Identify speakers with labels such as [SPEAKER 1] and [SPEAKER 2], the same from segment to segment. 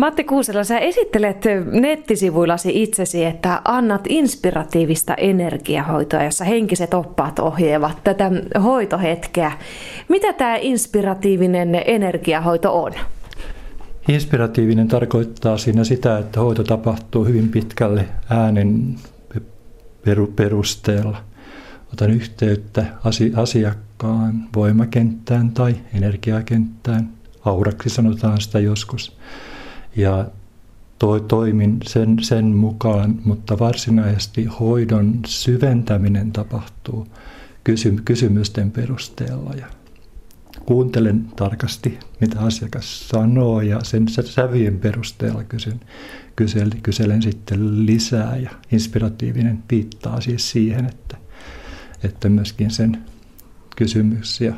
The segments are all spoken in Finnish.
[SPEAKER 1] Matti Kuusela, sä esittelet nettisivuillasi itsesi, että annat inspiratiivista energiahoitoa, jossa henkiset oppaat ohjeevat tätä hoitohetkeä. Mitä tämä inspiratiivinen energiahoito on?
[SPEAKER 2] Inspiratiivinen tarkoittaa siinä sitä, että hoito tapahtuu hyvin pitkälle äänen perusteella. Otan yhteyttä asiakkaan voimakenttään tai energiakenttään. Auraksi sanotaan sitä joskus ja toi, toimin sen, sen mukaan, mutta varsinaisesti hoidon syventäminen tapahtuu kysy, kysymysten perusteella. Ja kuuntelen tarkasti, mitä asiakas sanoo ja sen sävyjen perusteella kysyn, kyselen, kyselen sitten lisää ja inspiratiivinen viittaa siis siihen, että, että myöskin sen kysymys ja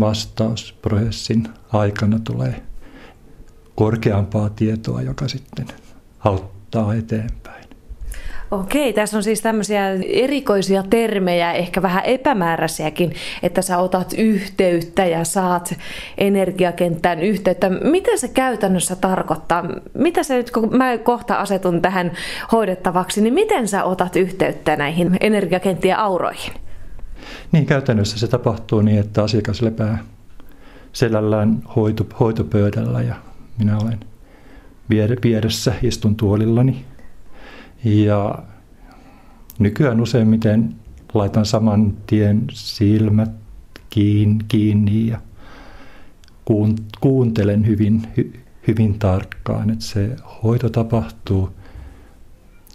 [SPEAKER 2] vastausprosessin aikana tulee korkeampaa tietoa, joka sitten auttaa eteenpäin.
[SPEAKER 1] Okei, tässä on siis tämmöisiä erikoisia termejä, ehkä vähän epämääräisiäkin, että sä otat yhteyttä ja saat energiakenttään yhteyttä. Mitä se käytännössä tarkoittaa? Mitä se nyt, kun mä kohta asetun tähän hoidettavaksi, niin miten sä otat yhteyttä näihin energiakenttien auroihin?
[SPEAKER 2] Niin, käytännössä se tapahtuu niin, että asiakas lepää selällään hoito, hoitopöydällä ja minä olen vieressä, istun tuolillani. Ja nykyään useimmiten laitan saman tien silmät kiinni, ja kuuntelen hyvin, hy, hyvin tarkkaan, että se hoito tapahtuu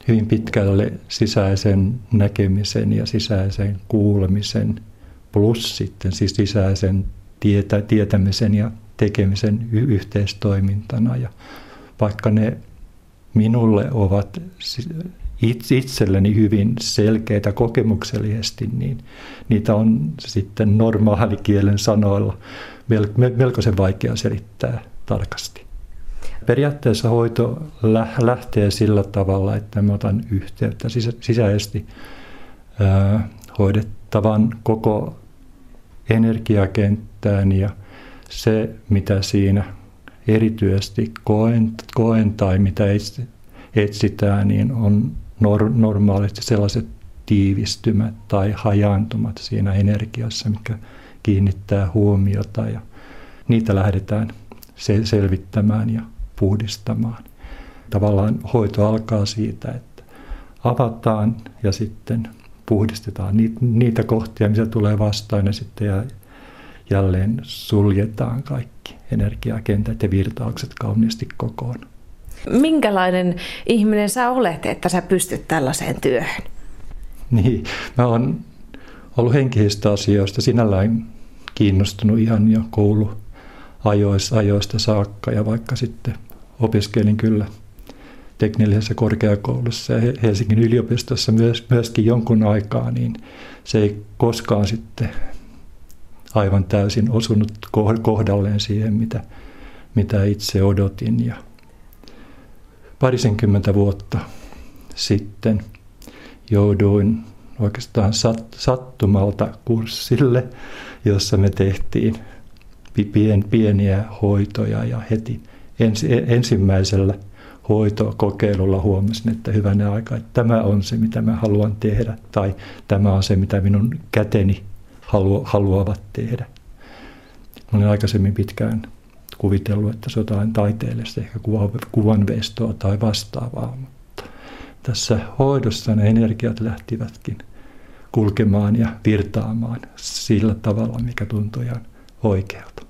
[SPEAKER 2] hyvin pitkälle sisäisen näkemisen ja sisäisen kuulemisen plus sitten siis sisäisen tietä, tietämisen ja tekemisen yhteistoimintana. Ja vaikka ne minulle ovat itselleni hyvin selkeitä kokemuksellisesti, niin niitä on sitten normaalikielen sanoilla melkoisen vaikea selittää tarkasti. Periaatteessa hoito lähtee sillä tavalla, että mä otan yhteyttä sisäisesti hoidettavan koko energiakenttään ja – se, mitä siinä erityisesti koen, koen tai mitä etsitään, niin on nor, normaalisti sellaiset tiivistymät tai hajaantumat siinä energiassa, mikä kiinnittää huomiota ja niitä lähdetään selvittämään ja puhdistamaan. Tavallaan hoito alkaa siitä, että avataan ja sitten puhdistetaan niitä kohtia, mitä tulee vastaan ja sitten jälleen suljetaan kaikki energiakentät ja virtaukset kauniisti kokoon.
[SPEAKER 1] Minkälainen ihminen sä olet, että sä pystyt tällaiseen työhön?
[SPEAKER 2] Niin, mä oon ollut henkisistä asioista sinällään kiinnostunut ihan jo kouluajoista ajoista saakka ja vaikka sitten opiskelin kyllä teknillisessä korkeakoulussa ja Helsingin yliopistossa myös, myöskin jonkun aikaa, niin se ei koskaan sitten aivan täysin osunut kohdalleen siihen, mitä, mitä itse odotin. Ja parisenkymmentä vuotta sitten jouduin oikeastaan sat, sattumalta kurssille, jossa me tehtiin pien, pieniä hoitoja ja heti ensi, ensimmäisellä hoitokokeilulla huomasin, että hyvänä aika, että tämä on se, mitä mä haluan tehdä, tai tämä on se, mitä minun käteni halu, haluavat tehdä. Mä olen aikaisemmin pitkään kuvitellut, että se on jotain taiteellista, ehkä kuvanvestoa tai vastaavaa, mutta tässä hoidossa ne energiat lähtivätkin kulkemaan ja virtaamaan sillä tavalla, mikä tuntui ihan oikealta.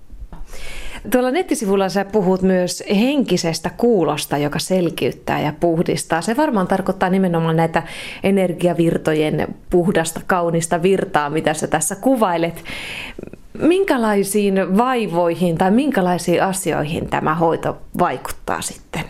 [SPEAKER 1] Tuolla nettisivulla sä puhut myös henkisestä kuulosta, joka selkiyttää ja puhdistaa. Se varmaan tarkoittaa nimenomaan näitä energiavirtojen puhdasta, kaunista virtaa, mitä sä tässä kuvailet. Minkälaisiin vaivoihin tai minkälaisiin asioihin tämä hoito vaikuttaa sitten?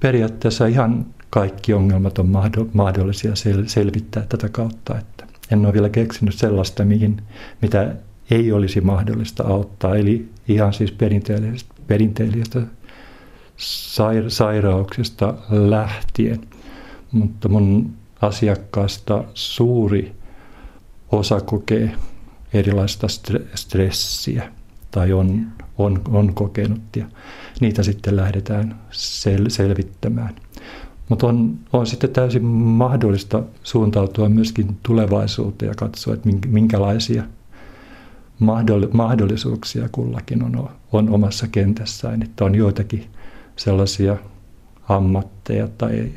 [SPEAKER 2] Periaatteessa ihan kaikki ongelmat on mahdollisia selvittää tätä kautta. Että en ole vielä keksinyt sellaista, mihin, mitä ei olisi mahdollista auttaa. Eli ihan siis perinteellisestä, perinteellisestä sairauksista lähtien. Mutta mun asiakkaasta suuri osa kokee erilaista stressiä tai on on, on kokenut ja niitä sitten lähdetään sel, selvittämään. Mutta on, on sitten täysin mahdollista suuntautua myöskin tulevaisuuteen ja katsoa, että minkälaisia mahdollisuuksia kullakin on, on omassa kentässään. Että on joitakin sellaisia ammatteja tai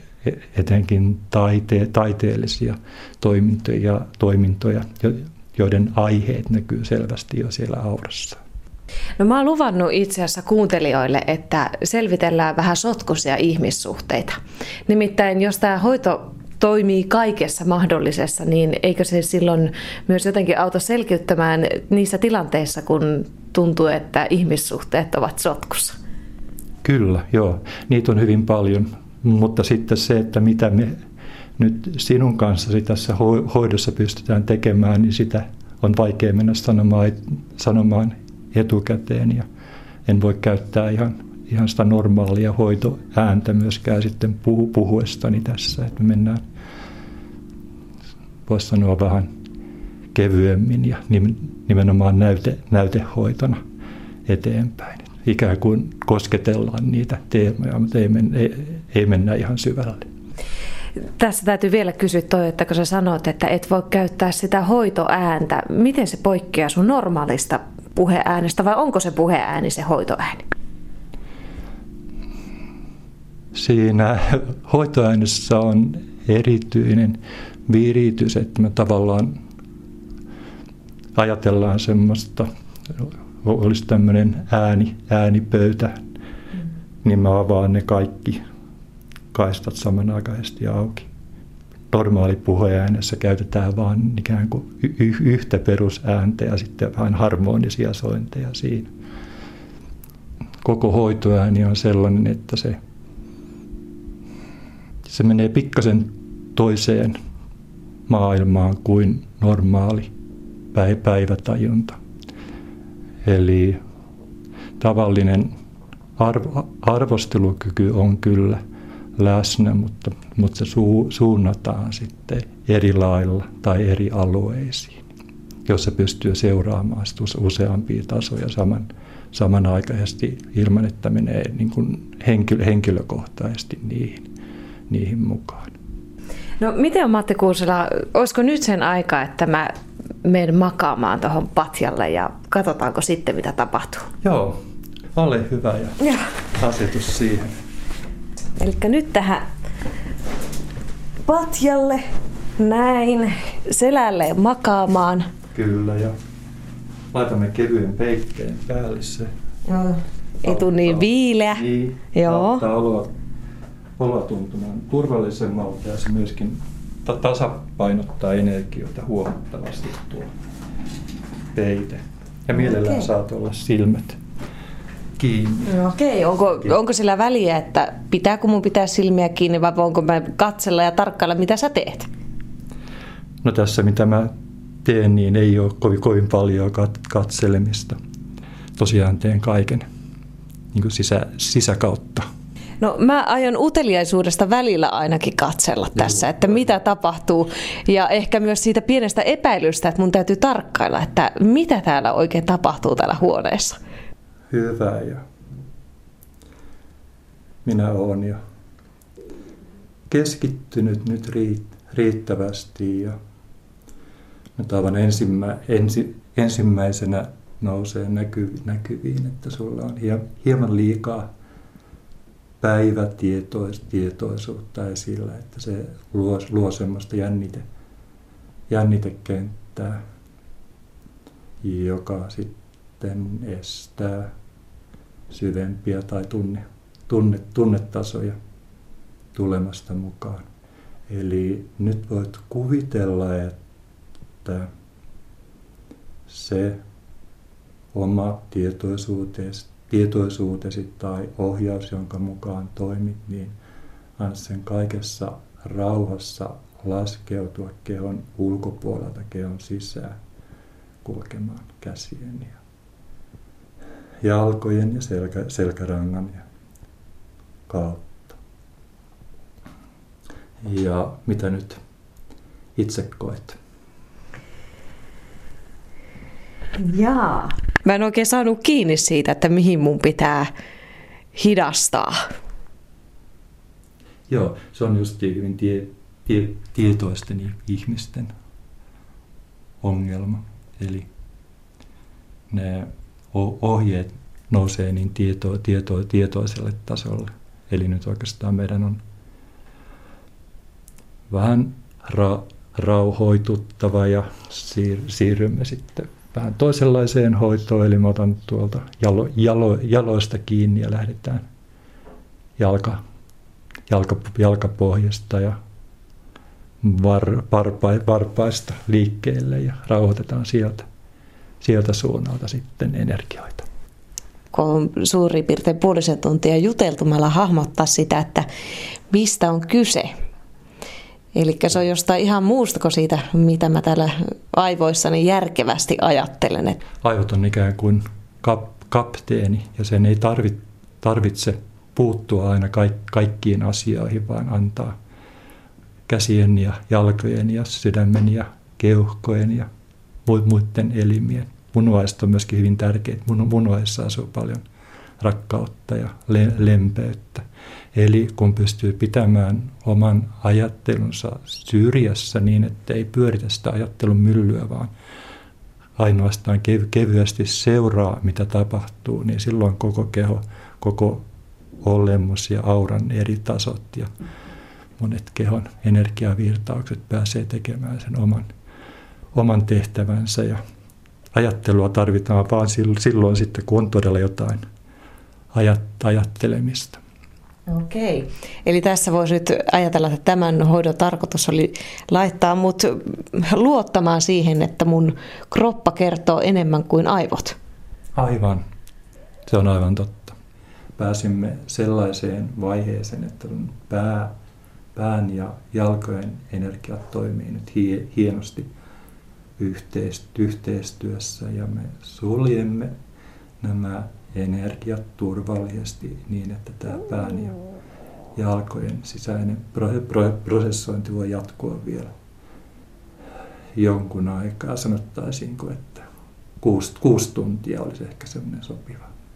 [SPEAKER 2] etenkin taite, taiteellisia toimintoja, toimintoja, joiden aiheet näkyy selvästi jo siellä aurassa.
[SPEAKER 1] No mä oon luvannut itse asiassa kuuntelijoille, että selvitellään vähän sotkuisia ihmissuhteita. Nimittäin jos tämä hoito toimii kaikessa mahdollisessa, niin eikö se silloin myös jotenkin auta selkiyttämään niissä tilanteissa, kun tuntuu, että ihmissuhteet ovat sotkussa?
[SPEAKER 2] Kyllä, joo. Niitä on hyvin paljon. Mutta sitten se, että mitä me nyt sinun kanssasi tässä hoidossa pystytään tekemään, niin sitä on vaikea mennä sanomaan, sanomaan etukäteen ja en voi käyttää ihan, ihan sitä normaalia hoitoääntä myöskään sitten puhu, puhuestani tässä, että me mennään, voisi sanoa vähän kevyemmin ja nimenomaan näyte, näytehoitona eteenpäin. Ikään kuin kosketellaan niitä teemoja, mutta ei, mennä, ei, ei mennä ihan syvälle.
[SPEAKER 1] Tässä täytyy vielä kysyä toi, että kun sä sanot, että et voi käyttää sitä hoitoääntä, miten se poikkeaa sun normaalista puheäänestä vai onko se puheääni se hoitoääni?
[SPEAKER 2] Siinä hoitoäänessä on erityinen viritys, että me tavallaan ajatellaan semmoista, olisi tämmöinen ääni, äänipöytä, mm. niin mä avaan ne kaikki kaistat samanaikaisesti auki. Normaali puheäänessä käytetään vain ikään kuin y- yhtä perusääntä ja sitten vain harmonisia sointeja siinä. Koko hoitoääni on sellainen, että se, se menee pikkasen toiseen maailmaan kuin normaali päivätajunta. Eli tavallinen arvo, arvostelukyky on kyllä läsnä, mutta, mutta se su, suunnataan sitten eri lailla tai eri alueisiin, jossa pystyy seuraamaan useampia tasoja saman, samanaikaisesti ilman, että menee niin kuin henkilö, henkilökohtaisesti niihin, niihin mukaan.
[SPEAKER 1] No miten on Matti Kuusela, olisiko nyt sen aika, että mä menen makaamaan tuohon patjalle ja katsotaanko sitten mitä tapahtuu?
[SPEAKER 2] Joo, ole hyvä ja, ja. asetus siihen.
[SPEAKER 1] Eli nyt tähän patjalle näin selälle makaamaan.
[SPEAKER 2] Kyllä ja laitamme kevyen peikkeen päälle se.
[SPEAKER 1] Joo. Ei tule niin viileä.
[SPEAKER 2] Niin, Joo. Oloa, oloa tuntumaan turvallisemmalta ja se myöskin tasapainottaa energioita huomattavasti tuo peite. Ja mielellään okay. saat olla silmät kiinni.
[SPEAKER 1] No, okei, okay. onko, onko sillä väliä, että pitääkö mun pitää silmiä kiinni vai onko mä katsella ja tarkkailla, mitä sä teet?
[SPEAKER 2] No tässä, mitä mä teen, niin ei ole kovin, kovin paljon katselemista. Tosiaan teen kaiken niin kuin sisä, sisäkautta.
[SPEAKER 1] No mä aion uteliaisuudesta välillä ainakin katsella tässä, että mitä tapahtuu. Ja ehkä myös siitä pienestä epäilystä, että mun täytyy tarkkailla, että mitä täällä oikein tapahtuu täällä huoneessa
[SPEAKER 2] hyvä ja minä olen jo keskittynyt nyt riittävästi ja nyt aivan ensimmä, ensi, ensimmäisenä nousee näky, näkyviin, että sulla on hieman liikaa päivätietoisuutta esillä, että se luo, luo semmoista jännite, jännitekenttää, joka sitten estää syvempiä tai tunne, tunne, tunnetasoja tulemasta mukaan. Eli nyt voit kuvitella, että se oma tietoisuutesi, tietoisuutesi tai ohjaus, jonka mukaan toimit, niin anna sen kaikessa rauhassa laskeutua kehon ulkopuolelta kehon sisään kulkemaan käsien ja jalkojen ja selkä, selkärangan ja kautta. Ja mitä nyt itse koet?
[SPEAKER 1] Jaa, Mä en oikein saanut kiinni siitä, että mihin mun pitää hidastaa.
[SPEAKER 2] Joo, se on just hyvin tie, tie, tietoisten ihmisten ongelma. Eli ne ohjeet nousee niin tieto, tieto, tietoiselle tasolle. Eli nyt oikeastaan meidän on vähän ra, rauhoituttava ja siir, siirrymme sitten vähän toisenlaiseen hoitoon. Eli mä otan tuolta jalo, jalo, jaloista kiinni ja lähdetään jalka, jalka, jalkapohjasta ja var, varpa, varpaista liikkeelle ja rauhoitetaan sieltä, sieltä suunnalta sitten energioita.
[SPEAKER 1] Kun on suurin piirtein puolisen tuntia juteltumalla hahmottaa sitä, että mistä on kyse. Eli se on jostain ihan muusta kuin siitä, mitä mä täällä aivoissani järkevästi ajattelen.
[SPEAKER 2] Aivot on ikään kuin kap, kapteeni ja sen ei tarvitse puuttua aina kaikkiin asioihin, vaan antaa – käsien ja jalkojen ja sydämen ja keuhkojen ja muiden elimien. Munuaiset on myöskin hyvin tärkeitä. Munuaissa asuu paljon rakkautta ja le- lempeyttä. Eli kun pystyy pitämään oman ajattelunsa syrjässä niin, että ei pyöritä sitä ajattelun myllyä, vaan ainoastaan kev- kevyesti seuraa, mitä tapahtuu, niin silloin koko keho, koko olemus ja auran eri tasot ja monet kehon energiavirtaukset pääsee tekemään sen oman, oman tehtävänsä ja ajattelua tarvitaan vaan silloin sitten, kun on todella jotain ajattelemista.
[SPEAKER 1] Okei. Eli tässä voisi nyt ajatella, että tämän hoidon tarkoitus oli laittaa mut luottamaan siihen, että mun kroppa kertoo enemmän kuin aivot.
[SPEAKER 2] Aivan. Se on aivan totta. Pääsimme sellaiseen vaiheeseen, että pää pään ja jalkojen energiat toimii nyt hienosti yhteistyössä ja me suljemme nämä energiat turvallisesti niin, että tämä pään ja jalkojen sisäinen prosessointi voi jatkua vielä jonkun aikaa. Sanottaisiinko, että kuusi, kuusi tuntia olisi ehkä semmoinen sopiva